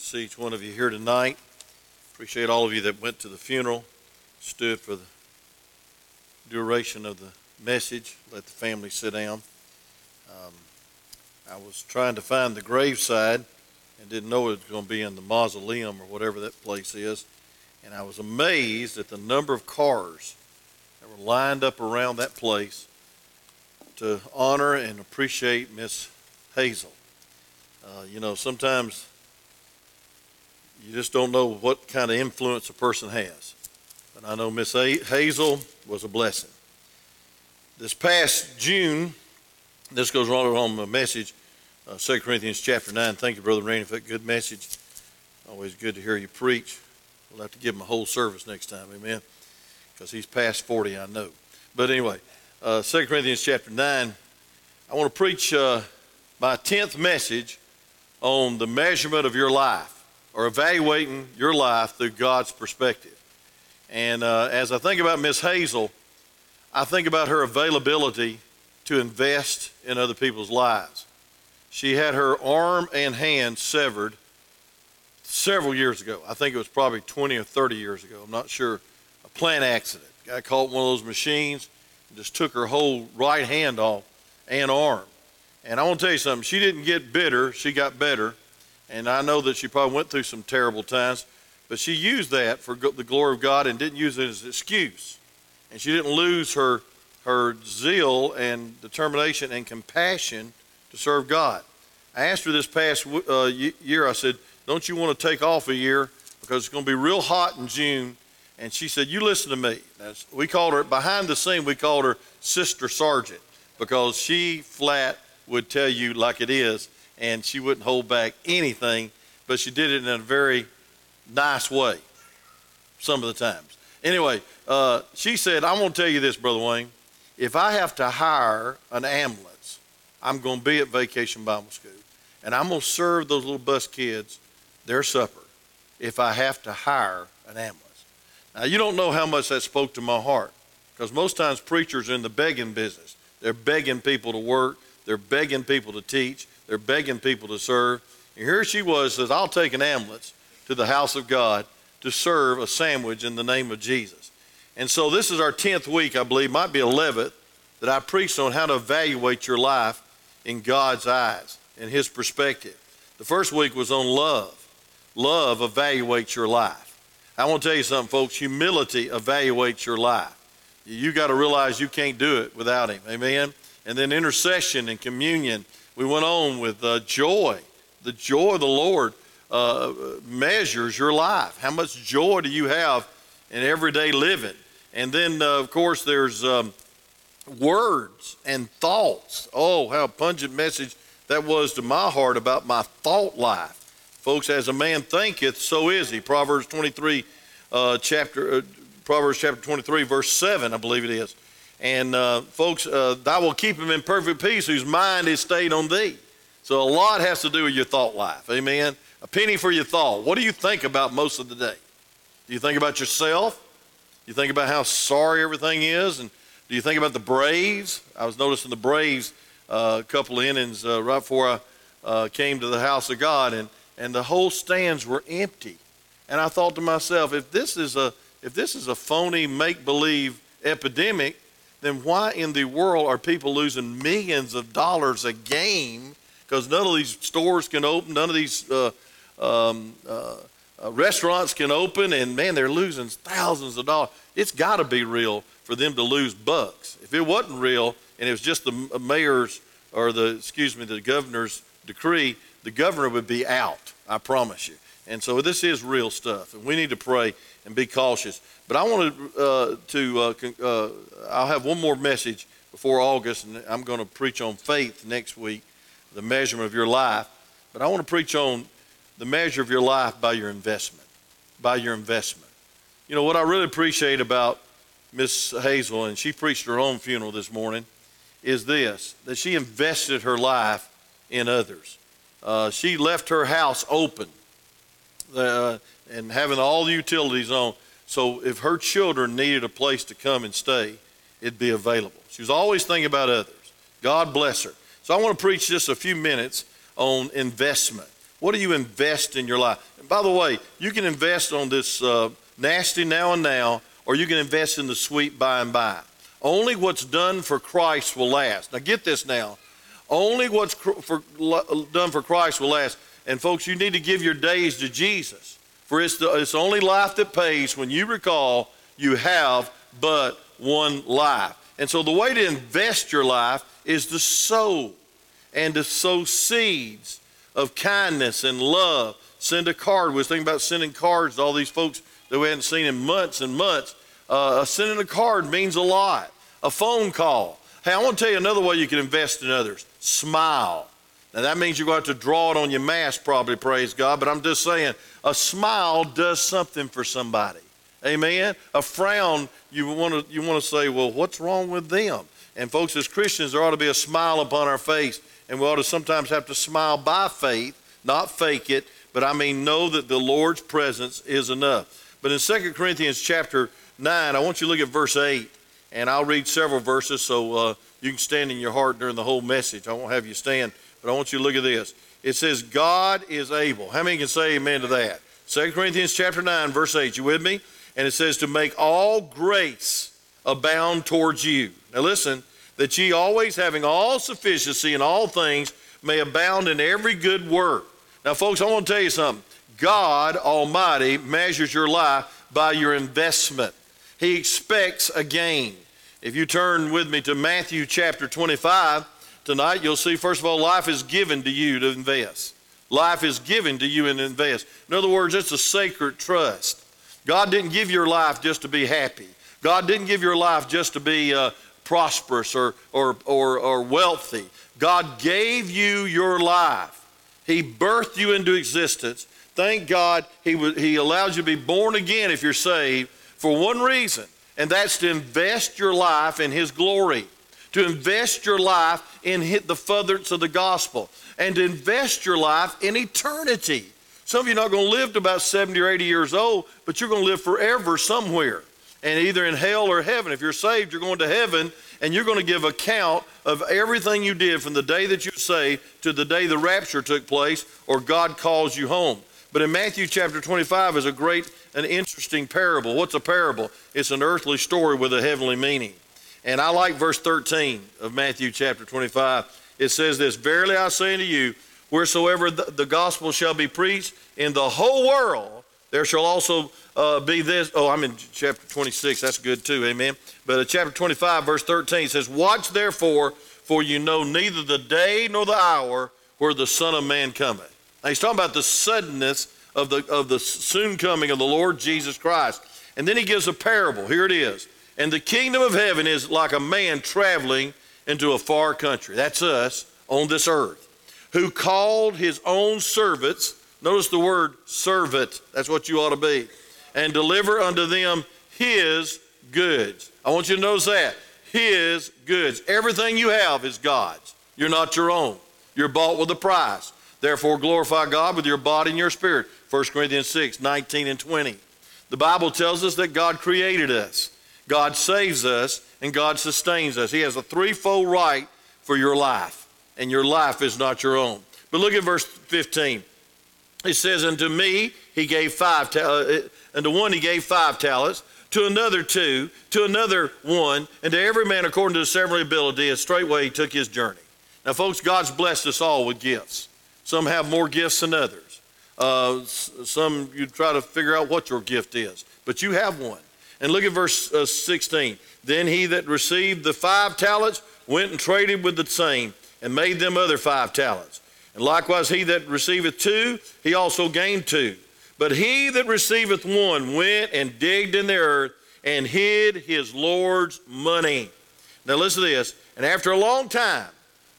to see each one of you here tonight. Appreciate all of you that went to the funeral, stood for the duration of the message. Let the family sit down. Um, I was trying to find the graveside and didn't know it was going to be in the mausoleum or whatever that place is. And I was amazed at the number of cars that were lined up around that place to honor and appreciate Miss Hazel. Uh, you know, sometimes you just don't know what kind of influence a person has. But I know Miss Hazel was a blessing. This past June, this goes right on the message, uh, 2 Corinthians chapter 9. Thank you, Brother Rainey, for that good message. Always good to hear you preach. We'll have to give him a whole service next time, amen? Because he's past 40, I know. But anyway, uh, 2 Corinthians chapter 9, I want to preach uh, my 10th message on the measurement of your life or evaluating your life through God's perspective. And uh, as I think about Miss Hazel, I think about her availability to invest in other people's lives. She had her arm and hand severed several years ago. I think it was probably 20 or 30 years ago. I'm not sure. A plant accident. Guy caught one of those machines and just took her whole right hand off and arm. And I want to tell you something. She didn't get bitter. She got better. And I know that she probably went through some terrible times, but she used that for the glory of God and didn't use it as an excuse. And she didn't lose her, her zeal and determination and compassion to serve God. I asked her this past uh, year, I said, Don't you want to take off a year? Because it's going to be real hot in June. And she said, You listen to me. That's, we called her, behind the scene, we called her Sister Sergeant because she flat would tell you like it is and she wouldn't hold back anything, but she did it in a very nice way some of the times. Anyway, uh, she said, I'm going to tell you this, Brother Wayne. If I have to hire an ambulance, I'm going to be at Vacation Bible School, and I'm going to serve those little bus kids their supper if I have to hire an ambulance. Now, you don't know how much that spoke to my heart because most times preachers are in the begging business. They're begging people to work, they're begging people to teach, they're begging people to serve. And here she was, says, I'll take an ambulance to the house of God to serve a sandwich in the name of Jesus. And so this is our 10th week, I believe, might be 11th, that I preached on how to evaluate your life in God's eyes, in His perspective. The first week was on love. Love evaluates your life. I want to tell you something, folks. Humility evaluates your life. You got to realize you can't do it without Him. Amen? And then intercession and communion we went on with uh, joy. The joy of the Lord uh, measures your life. How much joy do you have in everyday living? And then, uh, of course, there's um, words and thoughts. Oh, how pungent message that was to my heart about my thought life. Folks, as a man thinketh, so is he. Proverbs 23, uh, chapter, uh, Proverbs chapter 23, verse 7, I believe it is. And uh, folks, uh, thou will keep him in perfect peace whose mind is stayed on thee. So a lot has to do with your thought life. Amen. A penny for your thought. What do you think about most of the day? Do you think about yourself? Do you think about how sorry everything is? And do you think about the Braves? I was noticing the Braves uh, a couple of innings uh, right before I uh, came to the house of God, and, and the whole stands were empty. And I thought to myself, if this is a if this is a phony make believe epidemic, then why in the world are people losing millions of dollars a game? Because none of these stores can open, none of these uh, um, uh, uh, restaurants can open, and man, they're losing thousands of dollars. It's got to be real for them to lose bucks. If it wasn't real and it was just the mayor's or the, excuse me, the governor's decree, the governor would be out, I promise you. And so this is real stuff, and we need to pray and be cautious. But I wanted uh, to, uh, uh, I'll have one more message before August, and I'm going to preach on faith next week, the measurement of your life. But I want to preach on the measure of your life by your investment, by your investment. You know, what I really appreciate about Miss Hazel, and she preached her own funeral this morning, is this that she invested her life in others. Uh, she left her house open uh, and having all the utilities on so if her children needed a place to come and stay, it'd be available. She was always thinking about others. God bless her. So I want to preach just a few minutes on investment. What do you invest in your life? And by the way, you can invest on this uh, nasty now and now, or you can invest in the sweet by and by. Only what's done for Christ will last. Now, get this now. Only what's for, done for Christ will last. And, folks, you need to give your days to Jesus. For it's the it's only life that pays when you recall you have but one life. And so, the way to invest your life is to sow and to sow seeds of kindness and love. Send a card. We was thinking about sending cards to all these folks that we hadn't seen in months and months. Uh, sending a card means a lot. A phone call. Hey, I want to tell you another way you can invest in others. Smile. Now that means you're going to have to draw it on your mask, probably, praise God, but I'm just saying a smile does something for somebody. Amen. A frown, you want to you want to say, well, what's wrong with them? And folks, as Christians, there ought to be a smile upon our face, and we ought to sometimes have to smile by faith, not fake it, but I mean know that the Lord's presence is enough. But in 2 Corinthians chapter 9, I want you to look at verse 8, and I'll read several verses so uh, you can stand in your heart during the whole message. I won't have you stand, but I want you to look at this. It says, God is able. How many can say amen to that? 2 Corinthians chapter 9, verse 8. You with me? And it says, to make all grace abound towards you. Now listen, that ye always having all sufficiency in all things may abound in every good work. Now, folks, I want to tell you something. God Almighty measures your life by your investment. He expects a gain. If you turn with me to Matthew chapter 25 tonight, you'll see, first of all, life is given to you to invest. Life is given to you and invest. In other words, it's a sacred trust. God didn't give your life just to be happy. God didn't give your life just to be uh, prosperous or, or, or, or wealthy. God gave you your life. He birthed you into existence. Thank God he, he allows you to be born again if you're saved for one reason, and that's to invest your life in His glory, to invest your life in the furtherance of the gospel, and to invest your life in eternity. Some of you are not going to live to about 70 or 80 years old, but you're going to live forever somewhere, and either in hell or heaven. If you're saved, you're going to heaven, and you're going to give account of everything you did from the day that you saved to the day the rapture took place or God calls you home. But in Matthew chapter 25 is a great an interesting parable. What's a parable? It's an earthly story with a heavenly meaning. And I like verse 13 of Matthew chapter 25. It says this Verily I say unto you, wheresoever the, the gospel shall be preached in the whole world, there shall also uh, be this. Oh, I'm in chapter 26. That's good too. Amen. But uh, chapter 25, verse 13 says, Watch therefore, for you know neither the day nor the hour where the Son of Man cometh. Now he's talking about the suddenness of the, of the soon coming of the Lord Jesus Christ. And then he gives a parable. Here it is. And the kingdom of heaven is like a man traveling into a far country. That's us on this earth. Who called his own servants, notice the word servant, that's what you ought to be, and deliver unto them his goods. I want you to notice that. His goods. Everything you have is God's. You're not your own. You're bought with a price. Therefore, glorify God with your body and your spirit. 1 Corinthians 6, 19 and 20. The Bible tells us that God created us, God saves us, and God sustains us. He has a threefold right for your life, and your life is not your own. But look at verse 15. It says, Unto me he gave five, ta- uh, unto one he gave five talents, to another two, to another one, and to every man according to his several ability, and straightway he took his journey. Now, folks, God's blessed us all with gifts. Some have more gifts than others. Uh, some you try to figure out what your gift is, but you have one. And look at verse uh, 16. Then he that received the five talents went and traded with the same and made them other five talents. And likewise, he that receiveth two, he also gained two. But he that receiveth one went and digged in the earth and hid his Lord's money. Now, listen to this. And after a long time,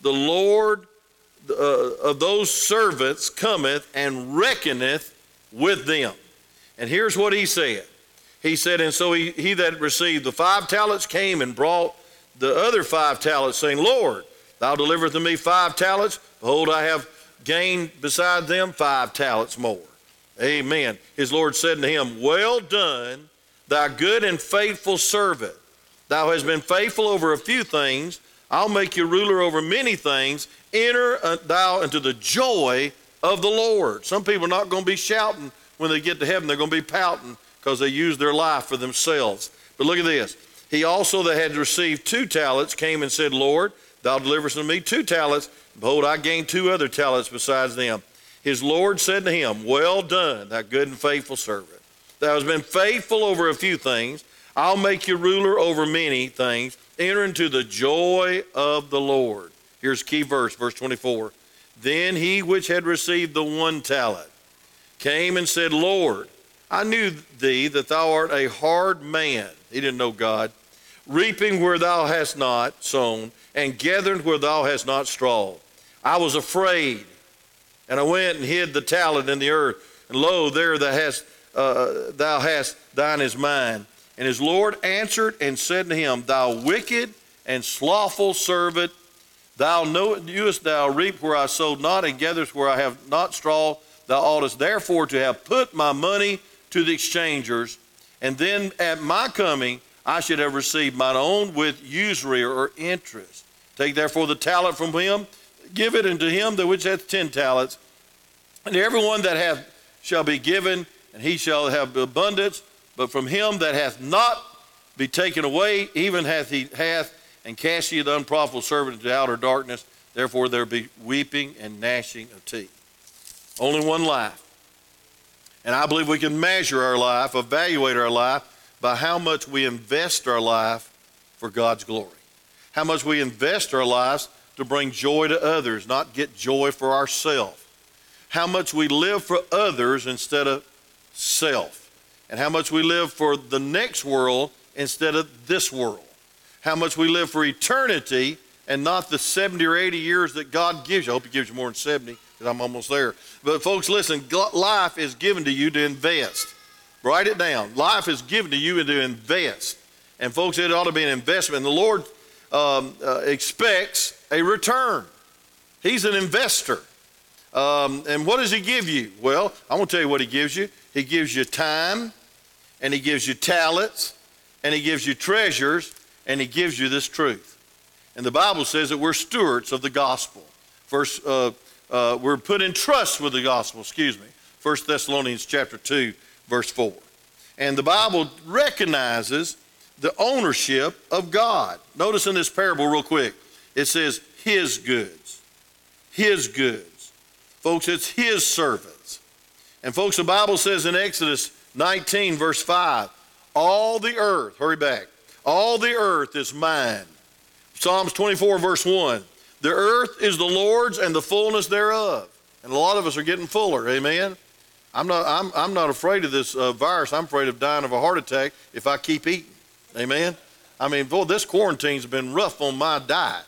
the Lord uh, of those servants cometh and reckoneth with them. And here's what he said. He said, And so he, he that received the five talents came and brought the other five talents, saying, Lord, thou deliverest to me five talents. Behold, I have gained beside them five talents more. Amen. His Lord said to him, Well done, thou good and faithful servant. Thou hast been faithful over a few things. I'll make you ruler over many things. Enter uh, thou into the joy of the Lord. Some people are not going to be shouting when they get to heaven, they're going to be pouting because they used their life for themselves. But look at this. He also that had received two talents came and said, Lord, thou deliverest unto me two talents. Behold, I gained two other talents besides them. His Lord said to him, Well done, thou good and faithful servant. Thou hast been faithful over a few things. I'll make you ruler over many things. Enter into the joy of the Lord. Here's key verse, verse 24. Then he which had received the one talent came and said, Lord, I knew thee that thou art a hard man. He didn't know God. Reaping where thou hast not sown, and gathering where thou hast not strawed. I was afraid, and I went and hid the talent in the earth. And lo, there thou hast, uh, thou hast thine is mine. And his Lord answered and said to him, Thou wicked and slothful servant, thou knowest thou reap where I sowed not, and gatherest where I have not straw. Thou oughtest therefore to have put my money to the exchangers, and then at my coming I should have received mine own with usury or interest. Take therefore the talent from him, give it unto him that which hath ten talents, and everyone that hath shall be given, and he shall have abundance. But from him that hath not be taken away, even hath he hath, and cast ye the unprofitable servant into outer darkness. Therefore there be weeping and gnashing of teeth. Only one life. And I believe we can measure our life, evaluate our life by how much we invest our life for God's glory. How much we invest our lives to bring joy to others, not get joy for ourselves. How much we live for others instead of self. And how much we live for the next world instead of this world. How much we live for eternity and not the 70 or 80 years that God gives you. I hope He gives you more than 70 because I'm almost there. But, folks, listen life is given to you to invest. Write it down. Life is given to you to invest. And, folks, it ought to be an investment. The Lord um, uh, expects a return, He's an investor. Um, and what does He give you? Well, I'm going to tell you what He gives you. He gives you time, and He gives you talents, and He gives you treasures, and He gives you this truth. And the Bible says that we're stewards of the gospel. First, uh, uh, we're put in trust with the gospel, excuse me. 1 Thessalonians chapter 2, verse 4. And the Bible recognizes the ownership of God. Notice in this parable, real quick, it says, His goods. His goods. Folks, it's His servants. And, folks, the Bible says in Exodus 19, verse 5, all the earth, hurry back, all the earth is mine. Psalms 24, verse 1, the earth is the Lord's and the fullness thereof. And a lot of us are getting fuller, amen? I'm not, I'm, I'm not afraid of this uh, virus. I'm afraid of dying of a heart attack if I keep eating, amen? I mean, boy, this quarantine's been rough on my diet.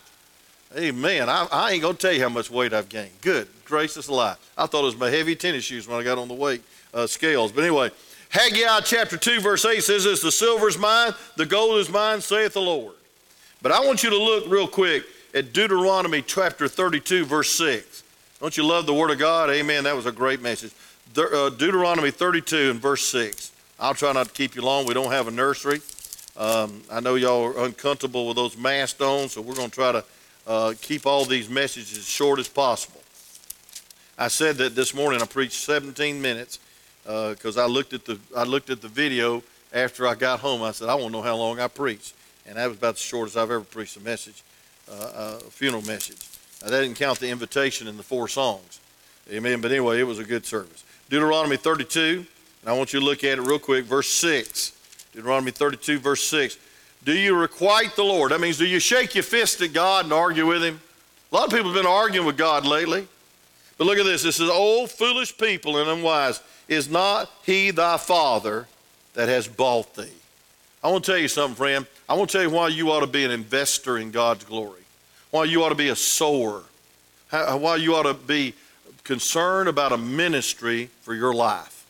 Amen. I, I ain't going to tell you how much weight I've gained. Good gracious alive. I thought it was my heavy tennis shoes when I got on the weight uh, scales. But anyway, Haggai chapter 2, verse 8 says this The silver is mine, the gold is mine, saith the Lord. But I want you to look real quick at Deuteronomy chapter 32, verse 6. Don't you love the Word of God? Amen. That was a great message. Uh, Deuteronomy 32 and verse 6. I'll try not to keep you long. We don't have a nursery. Um, I know y'all are uncomfortable with those masks on, so we're going to try to uh, keep all these messages as short as possible. I said that this morning I preached 17 minutes because uh, I looked at the I looked at the video after I got home. I said I want to know how long I preached, and that was about the shortest I've ever preached a message uh, funeral message. Now, that didn't count the invitation and the four songs. Amen. But anyway, it was a good service. Deuteronomy 32, and I want you to look at it real quick, verse 6. Deuteronomy 32, verse 6. Do you requite the Lord? That means, do you shake your fist at God and argue with Him? A lot of people have been arguing with God lately. But look at this. This is old, foolish people and unwise. Is not He thy Father that has bought thee? I want to tell you something, friend. I want to tell you why you ought to be an investor in God's glory, why you ought to be a sower, why you ought to be concerned about a ministry for your life,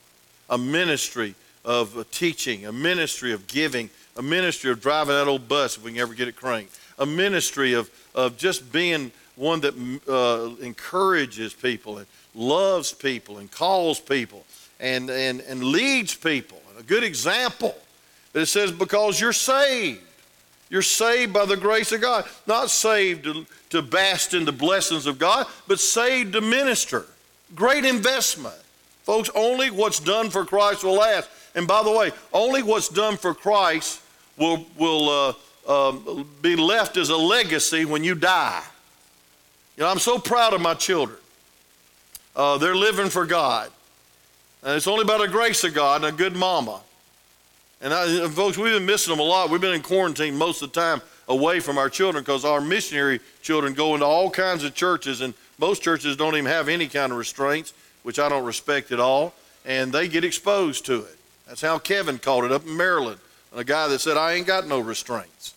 a ministry of teaching, a ministry of giving, a ministry of driving that old bus if we can ever get it cranked, a ministry of, of just being one that uh, encourages people and loves people and calls people and, and, and leads people, a good example. It says, because you're saved. You're saved by the grace of God. Not saved to, to bask in the blessings of God, but saved to minister. Great investment. Folks, only what's done for Christ will last. And by the way, only what's done for Christ will, will uh, uh, be left as a legacy when you die. You know, I'm so proud of my children. Uh, they're living for God. And it's only by the grace of God and a good mama. And, I, and folks, we've been missing them a lot. We've been in quarantine most of the time away from our children because our missionary children go into all kinds of churches, and most churches don't even have any kind of restraints, which I don't respect at all, and they get exposed to it. That's how Kevin called it up in Maryland. A guy that said, I ain't got no restraints.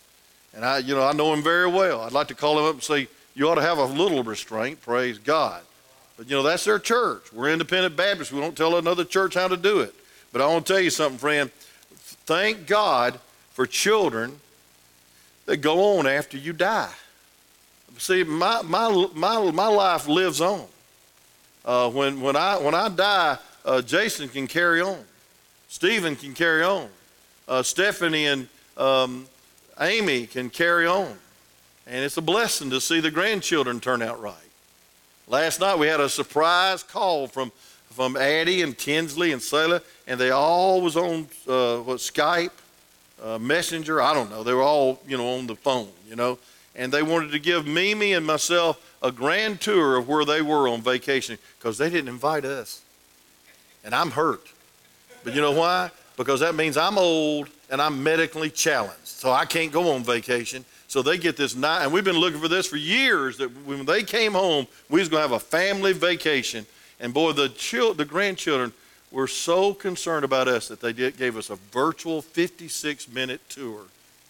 And I, you know, I know him very well. I'd like to call him up and say, you ought to have a little restraint, praise God. But you know, that's their church. We're independent Baptists. We don't tell another church how to do it. But I want to tell you something, friend. Thank God for children that go on after you die. See, my, my, my, my life lives on. Uh, when, when, I, when I die, uh, Jason can carry on. Stephen can carry on. Uh, Stephanie and um, Amy can carry on. And it's a blessing to see the grandchildren turn out right. Last night we had a surprise call from, from Addie and Tinsley and Selah, and they all was on uh, what, Skype, uh, Messenger, I don't know. They were all, you know, on the phone, you know. And they wanted to give Mimi and myself a grand tour of where they were on vacation because they didn't invite us. And I'm hurt. But you know why? Because that means I'm old and I'm medically challenged. So I can't go on vacation. So they get this night, and we've been looking for this for years. That when they came home, we was going to have a family vacation. And boy, the chil- the grandchildren were so concerned about us that they did, gave us a virtual 56 minute tour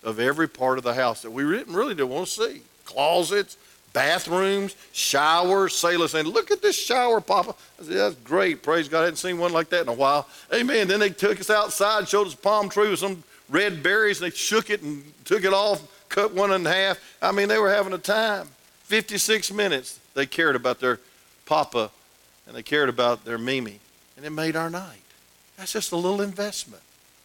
of every part of the house that we didn't really didn't want to see. Closets, bathrooms, showers. Selah saying, "Look at this shower, Papa." I said, "That's great. Praise God. I hadn't seen one like that in a while." Amen. Then they took us outside, showed us a palm tree with some red berries, and they shook it and took it off cut one in half. I mean, they were having a time. 56 minutes they cared about their papa and they cared about their Mimi. And it made our night. That's just a little investment.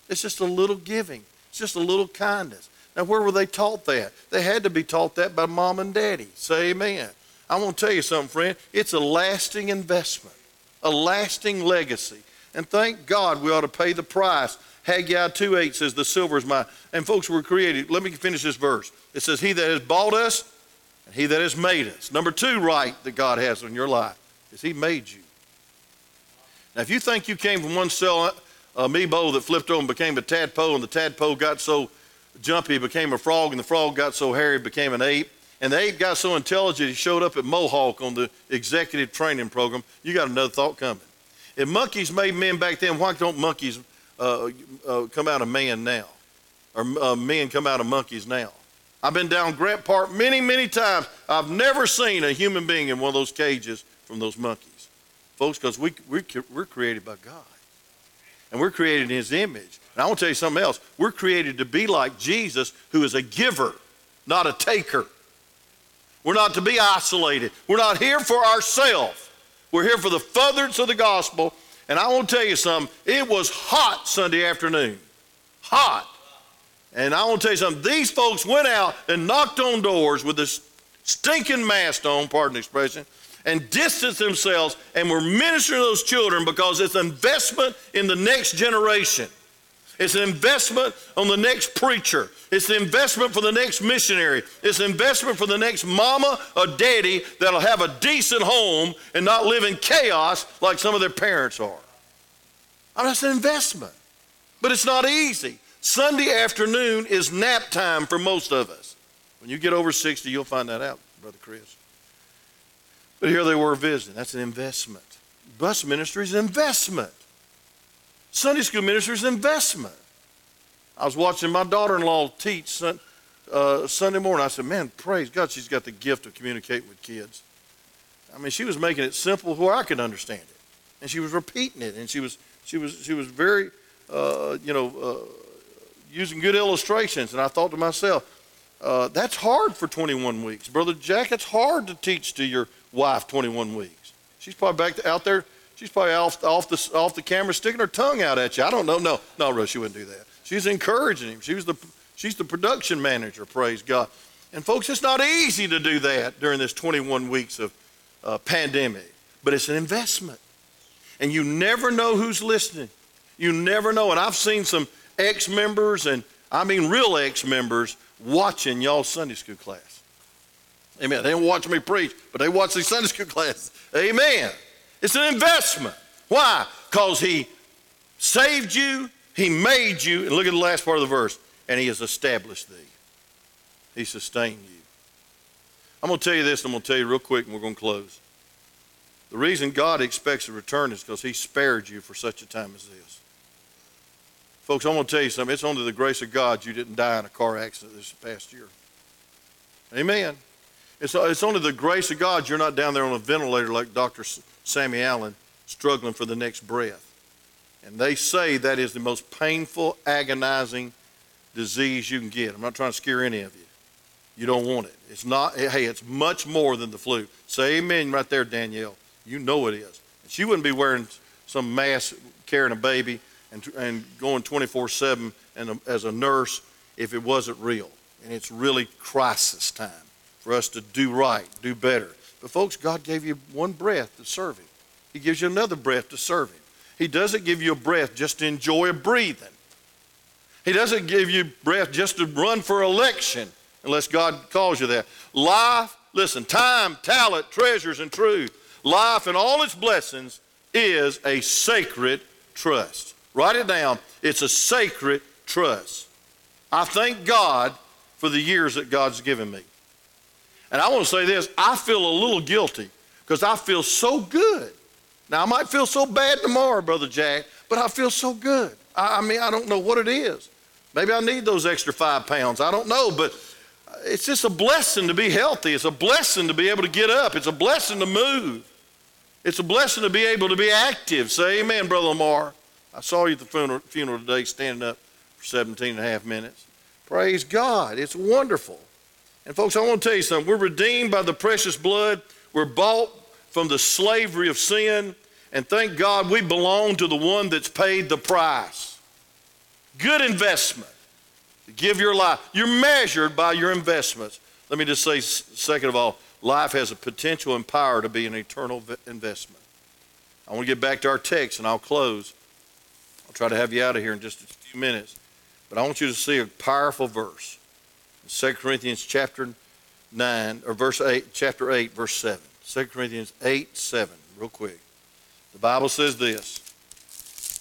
It's just a little giving. It's just a little kindness. Now, where were they taught that? They had to be taught that by mom and daddy. Say amen. I want to tell you something, friend. It's a lasting investment, a lasting legacy. And thank God we ought to pay the price Haggai 2 8 says, The silver is mine. And folks, we're created. Let me finish this verse. It says, He that has bought us and he that has made us. Number two right that God has in your life is He made you. Now, if you think you came from one cell amoeba that flipped over and became a tadpole, and the tadpole got so jumpy, became a frog, and the frog got so hairy, became an ape, and the ape got so intelligent, he showed up at Mohawk on the executive training program, you got another thought coming. If monkeys made men back then, why don't monkeys uh, uh, come out of man now, or uh, men come out of monkeys now. I've been down Grant Park many, many times. I've never seen a human being in one of those cages from those monkeys. Folks, because we, we, we're created by God. And we're created in His image. And I want to tell you something else. We're created to be like Jesus, who is a giver, not a taker. We're not to be isolated. We're not here for ourselves. We're here for the furtherance of the gospel and I want to tell you something, it was hot Sunday afternoon. Hot. And I want to tell you something, these folks went out and knocked on doors with this stinking mask on, pardon the expression, and distance themselves and we're ministering to those children because it's an investment in the next generation. It's an investment on the next preacher. It's an investment for the next missionary. It's an investment for the next mama or daddy that'll have a decent home and not live in chaos like some of their parents are. I mean, that's an investment. But it's not easy. Sunday afternoon is nap time for most of us. When you get over 60, you'll find that out, Brother Chris. But here they were visiting. That's an investment. Bus ministry is an investment. Sunday school ministry is an investment. I was watching my daughter in law teach uh, Sunday morning. I said, Man, praise God, she's got the gift of communicating with kids. I mean, she was making it simple where I could understand it. And she was repeating it. And she was, she was, she was very, uh, you know, uh, using good illustrations. And I thought to myself, uh, that's hard for 21 weeks. Brother Jack, it's hard to teach to your wife 21 weeks. She's probably back out there She's probably off, off, the, off the camera sticking her tongue out at you. I don't know. No, no, Russ, she wouldn't do that. She's encouraging him. She was the, she's the production manager, praise God. And folks, it's not easy to do that during this 21 weeks of uh, pandemic. but it's an investment. And you never know who's listening. You never know. And I've seen some ex members, and I mean real ex members, watching y'all's Sunday school class. Amen. They don't watch me preach, but they watch the Sunday school class. Amen. It's an investment. Why? Because He saved you, He made you, and look at the last part of the verse, and He has established thee. He sustained you. I'm going to tell you this, I'm going to tell you real quick, and we're going to close. The reason God expects a return is because He spared you for such a time as this. Folks, I'm going to tell you something. It's only the grace of God you didn't die in a car accident this past year. Amen. It's, uh, it's only the grace of God you're not down there on a ventilator like Dr. Sammy Allen struggling for the next breath. And they say that is the most painful, agonizing disease you can get. I'm not trying to scare any of you. You don't want it. It's not, eh, hey, it's much more than the flu. Say amen right there, Danielle. You know it is. She wouldn't be wearing some mask carrying a baby and, and going 24 7 as a nurse if it wasn't real. And it's really crisis time for us to do right, do better. But, folks, God gave you one breath to serve Him, He gives you another breath to serve Him. He doesn't give you a breath just to enjoy breathing. He doesn't give you breath just to run for election unless God calls you that. Life, listen, time, talent, treasures, and truth. Life and all its blessings is a sacred trust. Write it down. It's a sacred trust. I thank God for the years that God's given me. And I want to say this I feel a little guilty because I feel so good. Now, I might feel so bad tomorrow, Brother Jack, but I feel so good. I, I mean, I don't know what it is. Maybe I need those extra five pounds. I don't know, but it's just a blessing to be healthy. It's a blessing to be able to get up. It's a blessing to move. It's a blessing to be able to be active. Say amen, Brother Lamar. I saw you at the funeral, funeral today standing up for 17 and a half minutes. Praise God. It's wonderful. And folks, I want to tell you something. We're redeemed by the precious blood. We're bought from the slavery of sin. And thank God we belong to the one that's paid the price. Good investment. Give your life. You're measured by your investments. Let me just say, second of all, life has a potential and power to be an eternal investment. I want to get back to our text and I'll close. I'll try to have you out of here in just a few minutes. But I want you to see a powerful verse. 2 Corinthians chapter 9, or verse 8, chapter 8, verse 7. 2 Corinthians 8, 7, real quick. The Bible says this,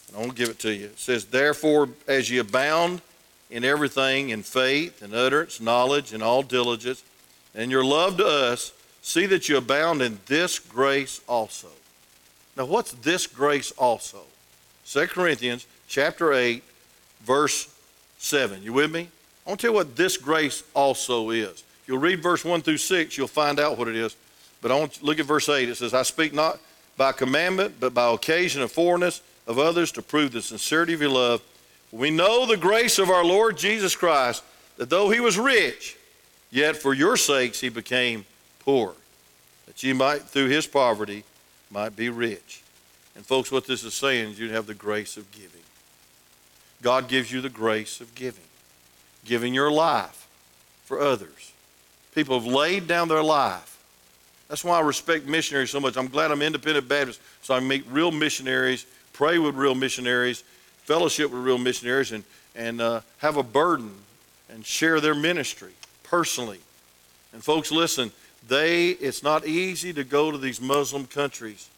and I want to give it to you. It says, Therefore, as ye abound in everything, in faith, and utterance, knowledge, and all diligence, and your love to us, see that you abound in this grace also. Now, what's this grace also? 2 Corinthians chapter 8, verse 7. You with me? I want to tell you what this grace also is. You'll read verse 1 through 6, you'll find out what it is. But I want you to look at verse 8. It says, I speak not by commandment, but by occasion of forwardness of others to prove the sincerity of your love we know the grace of our Lord Jesus Christ, that though he was rich, yet for your sakes he became poor, that ye might, through his poverty, might be rich. And folks, what this is saying is you have the grace of giving. God gives you the grace of giving, giving your life for others. People have laid down their life. That's why I respect missionaries so much. I'm glad I'm independent Baptist, so I meet real missionaries, pray with real missionaries, fellowship with real missionaries and, and uh, have a burden and share their ministry personally. And folks, listen, they, it's not easy to go to these Muslim countries.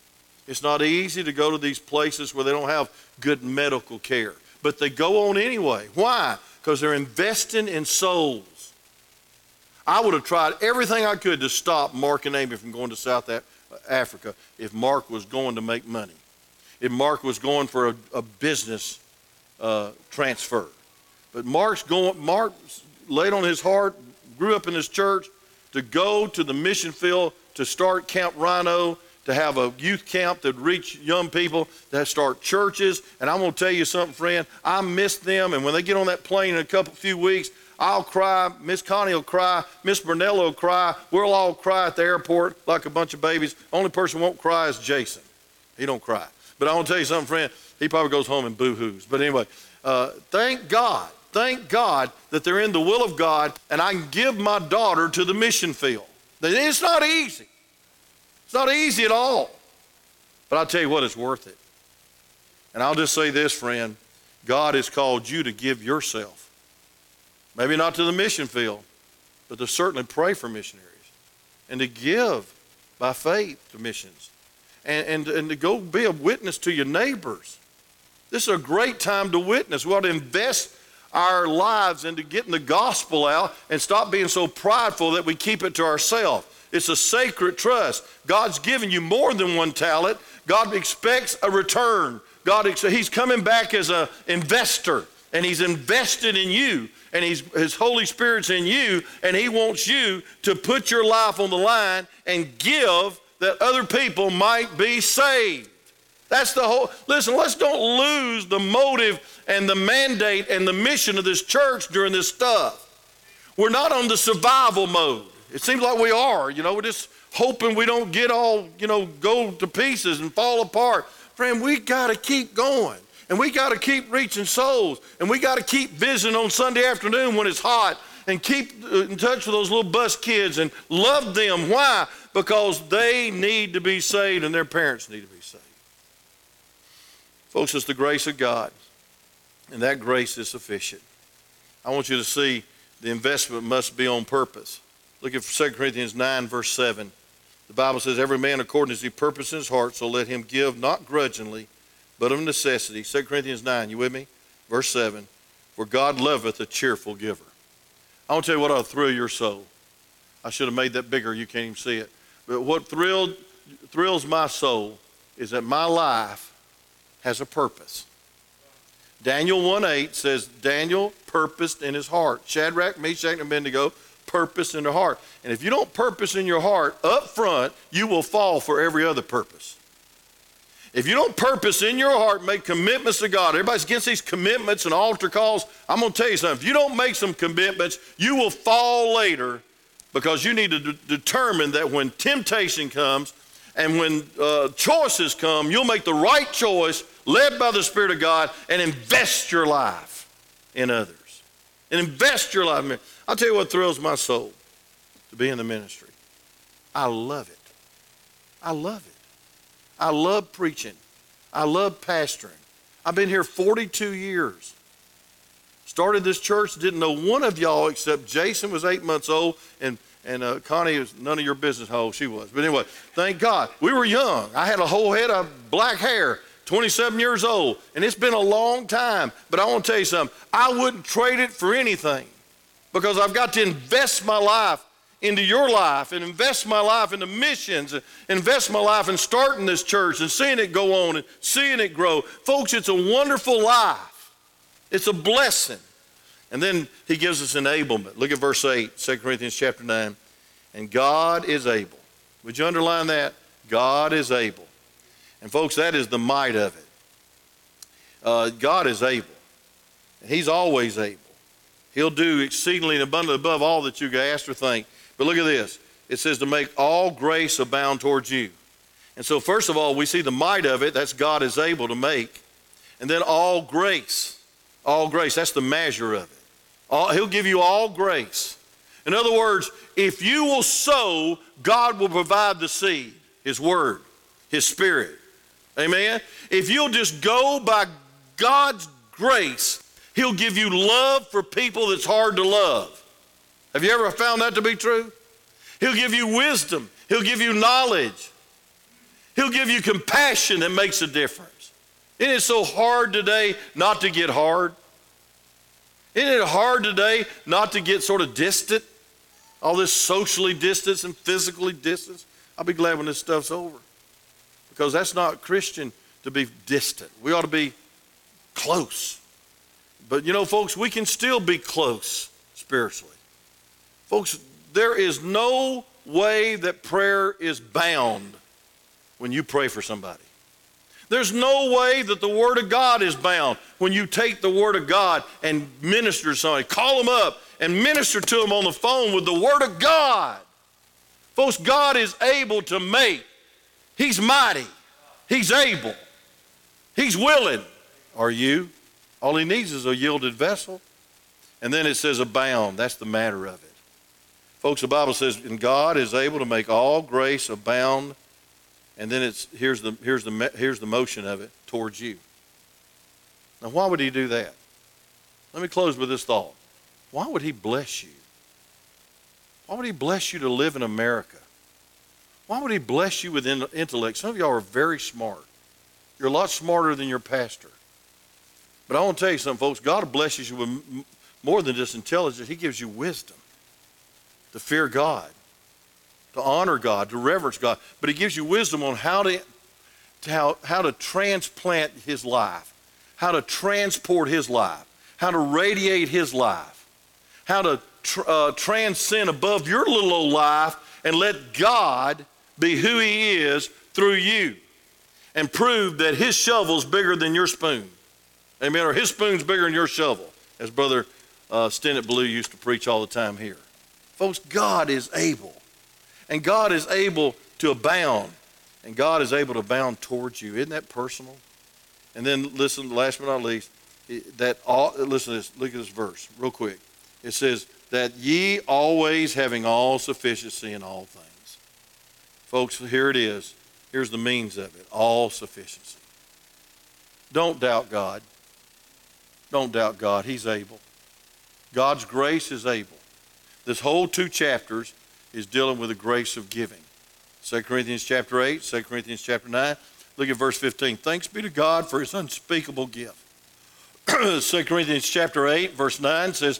It's not easy to go to these places where they don't have good medical care. But they go on anyway. Why? Because they're investing in souls. I would have tried everything I could to stop Mark and Amy from going to South Africa if Mark was going to make money. If Mark was going for a, a business uh, transfer. But Mark's going, Mark laid on his heart, grew up in his church, to go to the mission field to start Camp Rhino, to have a youth camp that reach young people, that start churches. And I'm going to tell you something, friend. I miss them. And when they get on that plane in a couple few weeks, I'll cry. Miss Connie will cry. Miss Burnell will cry. We'll all cry at the airport like a bunch of babies. Only person won't cry is Jason. He don't cry. But I want to tell you something, friend. He probably goes home and boo-hoos. But anyway, uh, thank God, thank God that they're in the will of God and I can give my daughter to the mission field. It's not easy. It's not easy at all. But I'll tell you what, it's worth it. And I'll just say this, friend God has called you to give yourself. Maybe not to the mission field, but to certainly pray for missionaries and to give by faith to missions and, and, and to go be a witness to your neighbors. This is a great time to witness. We ought to invest our lives into getting the gospel out and stop being so prideful that we keep it to ourselves. It's a sacred trust. God's given you more than one talent. God expects a return. God, He's coming back as an investor, and He's invested in you, and he's, His Holy Spirit's in you, and He wants you to put your life on the line and give that other people might be saved. That's the whole. Listen, let's don't lose the motive and the mandate and the mission of this church during this stuff. We're not on the survival mode. It seems like we are. You know, we're just hoping we don't get all, you know, go to pieces and fall apart. Friend, we got to keep going. And we got to keep reaching souls. And we got to keep visiting on Sunday afternoon when it's hot and keep uh, in touch with those little bus kids and love them. Why? Because they need to be saved and their parents need to be saved. Folks, it's the grace of God, and that grace is sufficient. I want you to see the investment must be on purpose. Look at 2 Corinthians 9, verse 7. The Bible says, Every man according as he purposes in his heart, so let him give, not grudgingly, but of necessity. 2 Corinthians 9, you with me? Verse 7. For God loveth a cheerful giver. I want to tell you what to thrill your soul. I should have made that bigger. You can't even see it. But what thrilled, thrills my soul is that my life has a purpose. Daniel 1 8 says Daniel purposed in his heart. Shadrach, Meshach, and Abednego purpose in their heart. And if you don't purpose in your heart up front, you will fall for every other purpose. If you don't purpose in your heart, make commitments to God. Everybody's against these commitments and altar calls. I'm going to tell you something. If you don't make some commitments, you will fall later because you need to de- determine that when temptation comes and when uh, choices come, you'll make the right choice led by the Spirit of God, and invest your life in others. And invest your life. I'll tell you what thrills my soul to be in the ministry. I love it. I love it. I love preaching. I love pastoring. I've been here 42 years. Started this church, didn't know one of y'all except Jason was eight months old and and uh, Connie was none of your business how she was. But anyway, thank God. We were young. I had a whole head of black hair. 27 years old, and it's been a long time. But I want to tell you something. I wouldn't trade it for anything because I've got to invest my life into your life and invest my life into missions and invest my life in starting this church and seeing it go on and seeing it grow. Folks, it's a wonderful life. It's a blessing. And then he gives us enablement. Look at verse 8, 2 Corinthians chapter 9. And God is able. Would you underline that? God is able and folks, that is the might of it. Uh, God is able. He's always able. He'll do exceedingly and abundantly above all that you can ask or think. But look at this. It says to make all grace abound towards you. And so, first of all, we see the might of it. That's God is able to make. And then all grace. All grace. That's the measure of it. All, he'll give you all grace. In other words, if you will sow, God will provide the seed, His Word, His Spirit. Amen? If you'll just go by God's grace, He'll give you love for people that's hard to love. Have you ever found that to be true? He'll give you wisdom, He'll give you knowledge, He'll give you compassion that makes a difference. Isn't it so hard today not to get hard? Isn't it hard today not to get sort of distant? All this socially distance and physically distance. I'll be glad when this stuff's over because that's not Christian to be distant. We ought to be close. But you know, folks, we can still be close spiritually. Folks, there is no way that prayer is bound when you pray for somebody. There's no way that the Word of God is bound when you take the Word of God and minister to somebody. Call them up and minister to them on the phone with the Word of God. Folks, God is able to make He's mighty. He's able. He's willing. Are you? All he needs is a yielded vessel. And then it says abound. That's the matter of it. Folks, the Bible says, and God is able to make all grace abound And then it's here's the here's the here's the motion of it towards you. Now, why would he do that? Let me close with this thought. Why would he bless you? Why would he bless you to live in America? Why would he bless you with intellect? Some of y'all are very smart. You're a lot smarter than your pastor. But I want to tell you something, folks. God blesses you with more than just intelligence. He gives you wisdom to fear God, to honor God, to reverence God. But He gives you wisdom on how to, to how, how to transplant His life, how to transport His life, how to radiate His life, how to tr- uh, transcend above your little old life and let God be who He is through you and prove that His shovel's bigger than your spoon. Amen. Or His spoon's bigger than your shovel, as Brother uh, Stennett Blue used to preach all the time here. Folks, God is able. And God is able to abound. And God is able to abound towards you. Isn't that personal? And then listen, last but not least, that all, listen this, look at this verse real quick. It says, that ye always having all sufficiency in all things. Folks, here it is. Here's the means of it all sufficiency. Don't doubt God. Don't doubt God. He's able. God's grace is able. This whole two chapters is dealing with the grace of giving. 2 Corinthians chapter 8, 2 Corinthians chapter 9. Look at verse 15. Thanks be to God for his unspeakable gift. 2 Corinthians chapter 8, verse 9 says,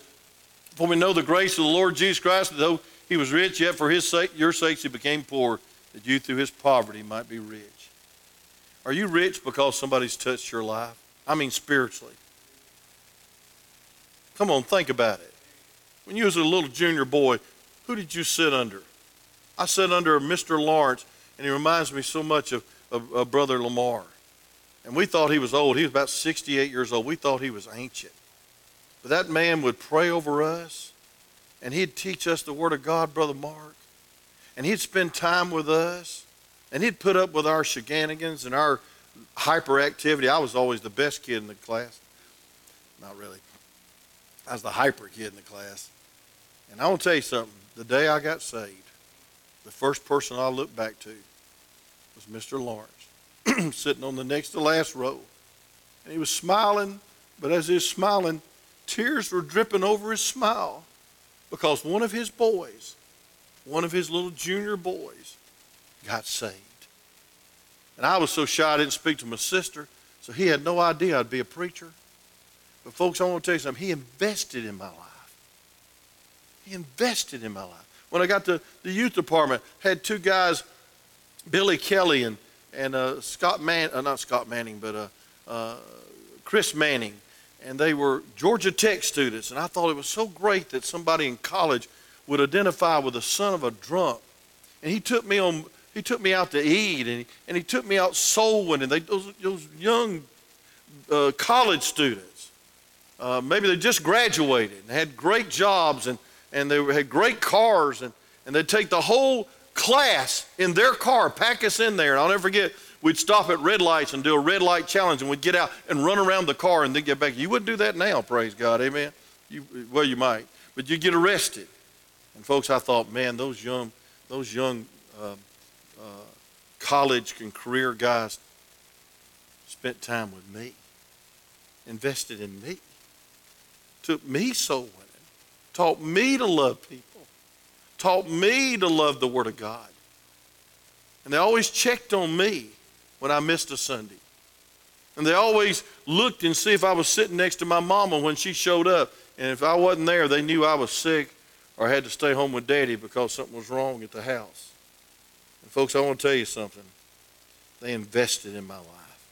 For we know the grace of the Lord Jesus Christ, though he was rich, yet for his sake, your sakes he became poor, that you through his poverty might be rich. Are you rich because somebody's touched your life? I mean spiritually. Come on, think about it. When you was a little junior boy, who did you sit under? I sat under Mr. Lawrence, and he reminds me so much of, of, of Brother Lamar. And we thought he was old. He was about 68 years old. We thought he was ancient. But that man would pray over us, and he'd teach us the Word of God, Brother Mark. And he'd spend time with us, and he'd put up with our shenanigans and our hyperactivity. I was always the best kid in the class. Not really. I was the hyper kid in the class. And I want to tell you something. The day I got saved, the first person I looked back to was Mr. Lawrence, sitting on the next to last row. And he was smiling, but as he was smiling, tears were dripping over his smile because one of his boys, one of his little junior boys, got saved. And I was so shy I didn't speak to my sister, so he had no idea I'd be a preacher. But, folks, I want to tell you something. He invested in my life. He invested in my life. When I got to the youth department, had two guys, Billy Kelly and, and uh, Scott Man, uh, not Scott Manning, but uh, uh, Chris Manning, and they were Georgia Tech students. And I thought it was so great that somebody in college would identify with the son of a drunk. And he took me on. He took me out to eat, and he, and he took me out soul winning. They those, those young uh, college students uh, maybe they just graduated and had great jobs and, and they had great cars and, and they'd take the whole class in their car, pack us in there. And I'll never forget, we'd stop at red lights and do a red light challenge and we'd get out and run around the car and then get back. You wouldn't do that now, praise God, amen? You, well, you might, but you'd get arrested. And folks, I thought, man, those young, those young uh, uh, college and career guys spent time with me, invested in me took me soul winning, taught me to love people, taught me to love the Word of God. And they always checked on me when I missed a Sunday. And they always looked and see if I was sitting next to my mama when she showed up. And if I wasn't there, they knew I was sick or had to stay home with daddy because something was wrong at the house. And folks, I want to tell you something. They invested in my life.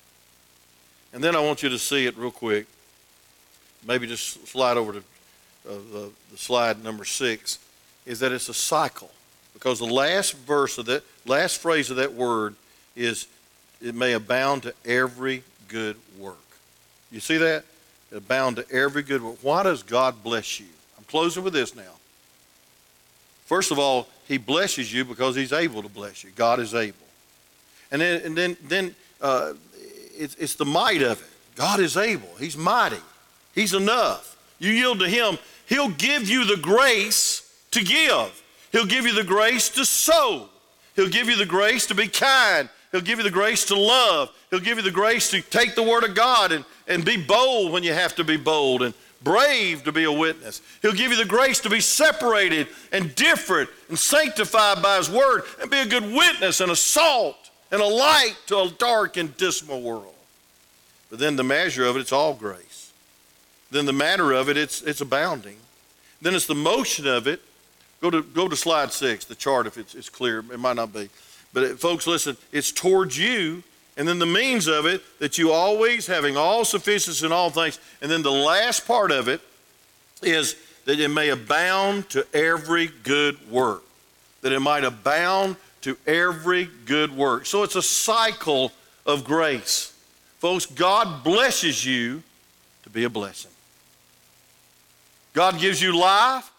And then I want you to see it real quick maybe just slide over to uh, the, the slide number six, is that it's a cycle. Because the last verse of that, last phrase of that word is, it may abound to every good work. You see that? Abound to every good work. Why does God bless you? I'm closing with this now. First of all, He blesses you because He's able to bless you. God is able. And then, and then, then uh, it's, it's the might of it. God is able. He's mighty. He's enough. You yield to Him, He'll give you the grace to give. He'll give you the grace to sow. He'll give you the grace to be kind, He'll give you the grace to love. He'll give you the grace to take the Word of God and, and be bold when you have to be bold and brave to be a witness. He'll give you the grace to be separated and different and sanctified by His Word and be a good witness and a salt and a light to a dark and dismal world. But then the measure of it, it's all grace. Then the manner of it, it's, it's abounding. Then it's the motion of it. Go to, go to slide six, the chart, if it's, it's clear. It might not be. But it, folks, listen, it's towards you, and then the means of it, that you always having all sufficiency in all things. And then the last part of it is that it may abound to every good work. That it might abound to every good work. So it's a cycle of grace. Folks, God blesses you to be a blessing. God gives you life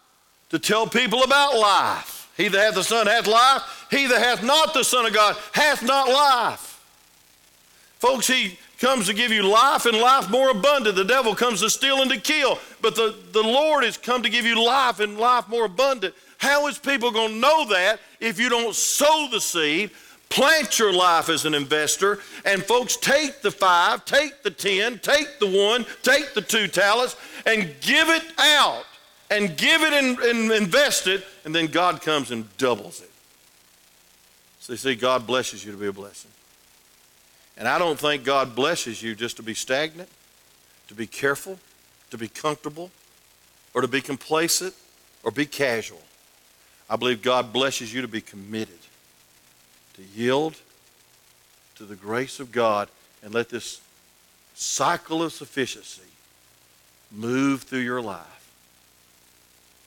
to tell people about life. He that hath the Son hath life. He that hath not the Son of God hath not life. Folks, He comes to give you life and life more abundant. The devil comes to steal and to kill, but the, the Lord has come to give you life and life more abundant. How is people going to know that if you don't sow the seed, plant your life as an investor, and folks take the five, take the ten, take the one, take the two talents, and give it out, and give it and, and invest it, and then God comes and doubles it. So you see, God blesses you to be a blessing. And I don't think God blesses you just to be stagnant, to be careful, to be comfortable, or to be complacent, or be casual. I believe God blesses you to be committed to yield to the grace of God and let this cycle of sufficiency move through your life.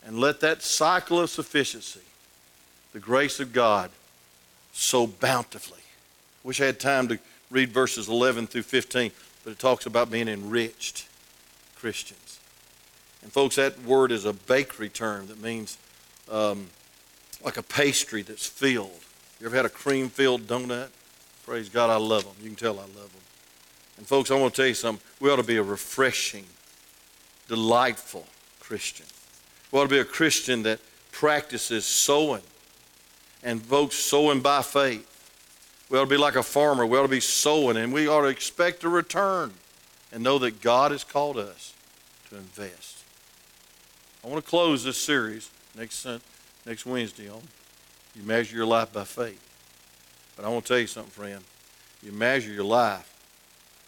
And let that cycle of sufficiency, the grace of God, so bountifully. Wish I had time to read verses 11 through 15, but it talks about being enriched Christians. And folks, that word is a bakery term that means um, like a pastry that's filled. You ever had a cream filled donut? Praise God, I love them. You can tell I love them. And folks, I want to tell you something. We ought to be a refreshing, delightful Christian. We ought to be a Christian that practices sowing. And folks, sowing by faith. We ought to be like a farmer. We ought to be sowing, and we ought to expect a return and know that God has called us to invest. I want to close this series next, next Wednesday on you measure your life by faith. But I want to tell you something, friend. You measure your life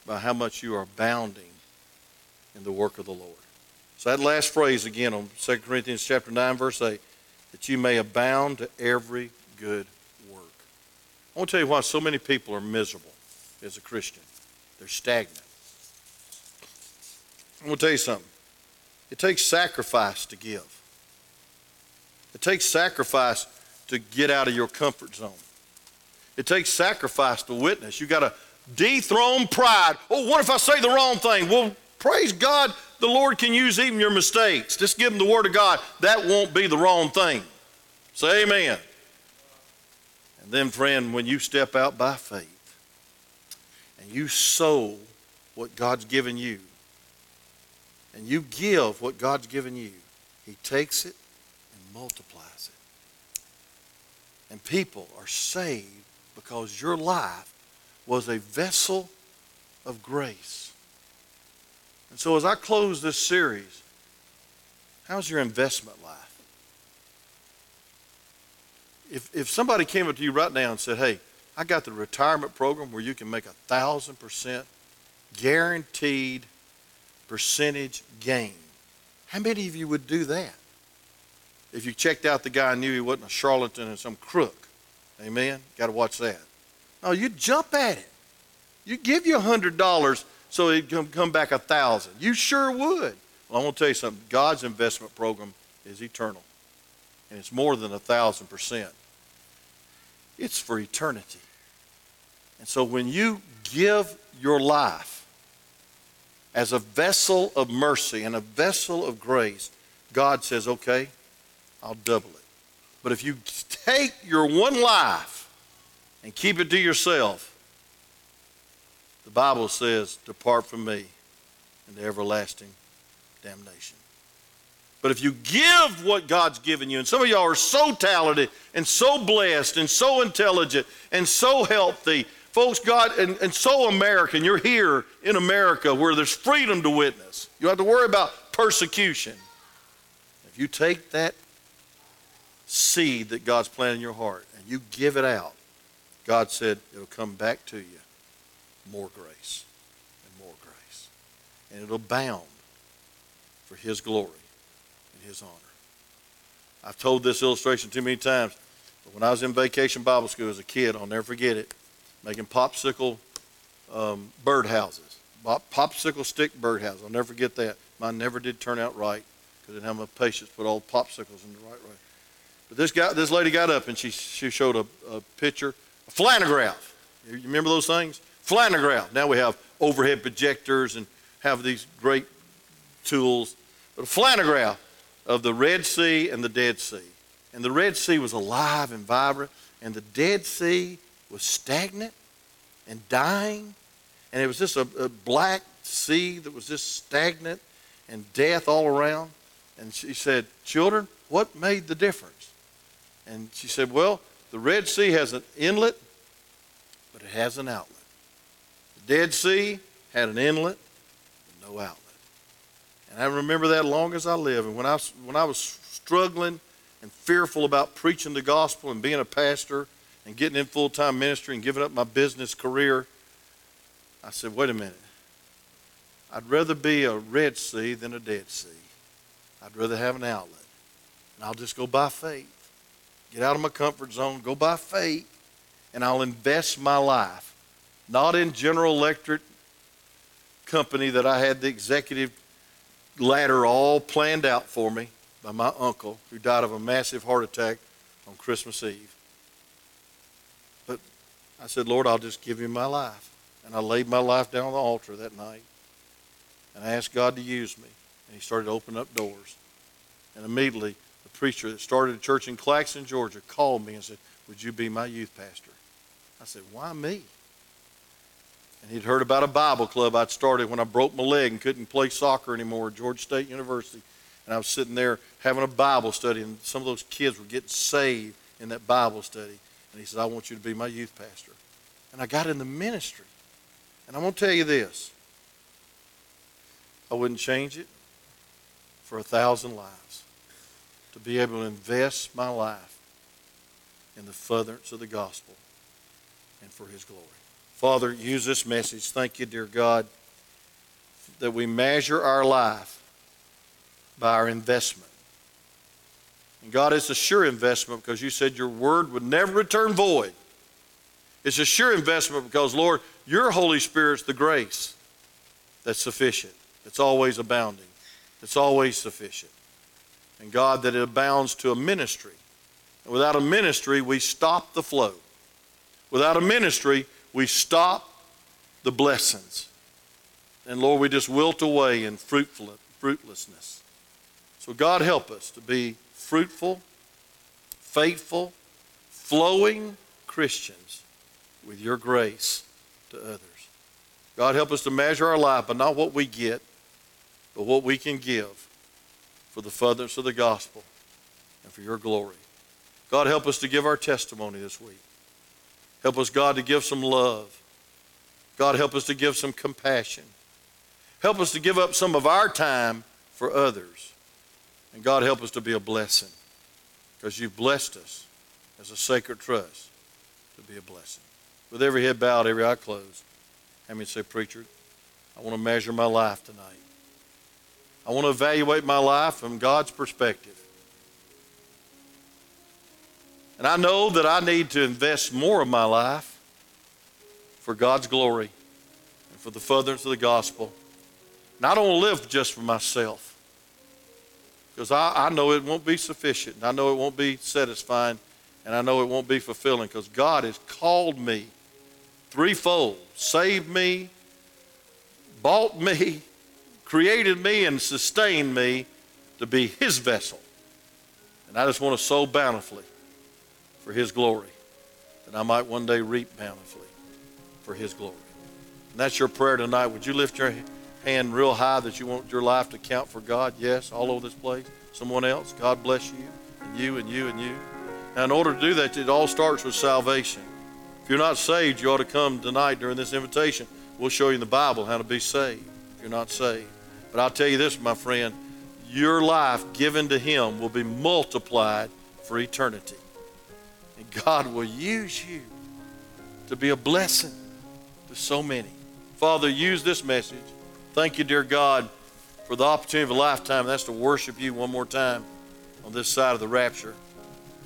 by how much you are abounding in the work of the Lord. So that last phrase again on 2 Corinthians chapter 9, verse 8, that you may abound to every good. I want to tell you why so many people are miserable as a Christian. They're stagnant. I want to tell you something. It takes sacrifice to give. It takes sacrifice to get out of your comfort zone. It takes sacrifice to witness. You got to dethrone pride. Oh, what if I say the wrong thing? Well, praise God, the Lord can use even your mistakes. Just give them the Word of God. That won't be the wrong thing. Say amen. And then, friend, when you step out by faith and you sow what God's given you, and you give what God's given you, He takes it and multiplies it. And people are saved because your life was a vessel of grace. And so, as I close this series, how's your investment life? If, if somebody came up to you right now and said, Hey, I got the retirement program where you can make a thousand percent guaranteed percentage gain, how many of you would do that? if you checked out the guy and knew he wasn't a charlatan and some crook. Amen? Got to watch that. No, you jump at it. You give you a $100 so it can come back a 1000 You sure would. Well, I want to tell you something. God's investment program is eternal. And it's more than a 1,000%. It's for eternity. And so when you give your life as a vessel of mercy and a vessel of grace, God says, okay, I'll double it. But if you take your one life and keep it to yourself, the Bible says, Depart from me into everlasting damnation. But if you give what God's given you, and some of y'all are so talented and so blessed and so intelligent and so healthy, Folks, God, and, and so American, you're here in America where there's freedom to witness. You don't have to worry about persecution. If you take that seed that God's planted in your heart and you give it out, God said it'll come back to you more grace and more grace. And it'll abound for His glory and His honor. I've told this illustration too many times, but when I was in vacation Bible school as a kid, I'll never forget it, making popsicle um, bird houses, popsicle stick bird houses. I'll never forget that. Mine never did turn out right because I didn't have enough patience to put all the popsicles in the right way. But this guy, this lady got up and she, she showed a, a picture, a flannelgraph. You remember those things? Flannelgraph. Now we have overhead projectors and have these great tools. But a flannelgraph of the Red Sea and the Dead Sea. And the Red Sea was alive and vibrant, and the Dead Sea was stagnant and dying. And it was just a, a black sea that was just stagnant and death all around. And she said, Children, what made the difference? And she said, Well, the Red Sea has an inlet, but it has an outlet. The Dead Sea had an inlet, but no outlet. And I remember that long as I live. And when I, when I was struggling and fearful about preaching the gospel and being a pastor and getting in full time ministry and giving up my business career, I said, wait a minute. I'd rather be a Red Sea than a Dead Sea. I'd rather have an outlet. And I'll just go by faith. Get out of my comfort zone, go by faith, and I'll invest my life. Not in General Electric company that I had the executive ladder all planned out for me by my uncle who died of a massive heart attack on Christmas Eve. But I said, Lord, I'll just give you my life. And I laid my life down on the altar that night. And I asked God to use me. And He started opening up doors. And immediately, the preacher that started a church in Claxton, Georgia, called me and said, Would you be my youth pastor? I said, Why me? And he'd heard about a Bible club I'd started when I broke my leg and couldn't play soccer anymore at Georgia State University. And I was sitting there having a Bible study, and some of those kids were getting saved in that Bible study. And he said, I want you to be my youth pastor. And I got in the ministry. And I'm going to tell you this I wouldn't change it for a thousand lives to be able to invest my life in the furtherance of the gospel and for his glory. Father, use this message. Thank you, dear God, that we measure our life by our investment. And God, it's a sure investment because you said your word would never return void. It's a sure investment because, Lord, your Holy Spirit's the grace that's sufficient, that's always abounding, that's always sufficient. And God, that it abounds to a ministry. And without a ministry, we stop the flow. Without a ministry, we stop the blessings. And Lord, we just wilt away in fruitlessness. So, God, help us to be fruitful, faithful, flowing Christians with your grace to others. God, help us to measure our life by not what we get, but what we can give for the furtherance of the gospel and for your glory. God, help us to give our testimony this week. Help us, God, to give some love. God, help us to give some compassion. Help us to give up some of our time for others. And God, help us to be a blessing because you've blessed us as a sacred trust to be a blessing. With every head bowed, every eye closed, have me say, Preacher, I want to measure my life tonight. I want to evaluate my life from God's perspective. And I know that I need to invest more of my life for God's glory and for the furtherance of the gospel. And I don't live just for myself because I, I know it won't be sufficient. and I know it won't be satisfying. And I know it won't be fulfilling because God has called me threefold saved me, bought me, created me, and sustained me to be His vessel. And I just want to sow bountifully for His glory, that I might one day reap bountifully for His glory. And that's your prayer tonight. Would you lift your hand real high that you want your life to count for God? Yes, all over this place. Someone else? God bless you, and you, and you, and you. Now, in order to do that, it all starts with salvation. If you're not saved, you ought to come tonight during this invitation. We'll show you in the Bible how to be saved if you're not saved. But I'll tell you this, my friend, your life given to Him will be multiplied for eternity. God will use you to be a blessing to so many. Father, use this message. Thank you, dear God, for the opportunity of a lifetime. That's to worship you one more time on this side of the rapture.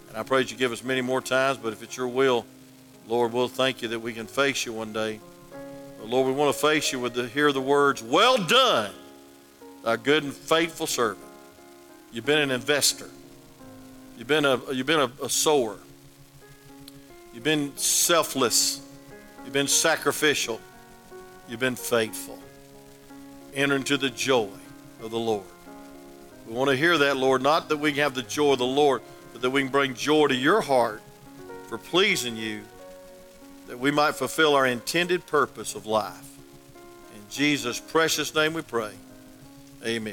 And I pray that you give us many more times, but if it's your will, Lord, we'll thank you that we can face you one day. But Lord, we want to face you with the hear the words, Well done, thy good and faithful servant. You've been an investor. You've been a you've been a, a sower. You've been selfless. You've been sacrificial. You've been faithful. Enter into the joy of the Lord. We want to hear that, Lord, not that we can have the joy of the Lord, but that we can bring joy to your heart for pleasing you, that we might fulfill our intended purpose of life. In Jesus' precious name we pray. Amen.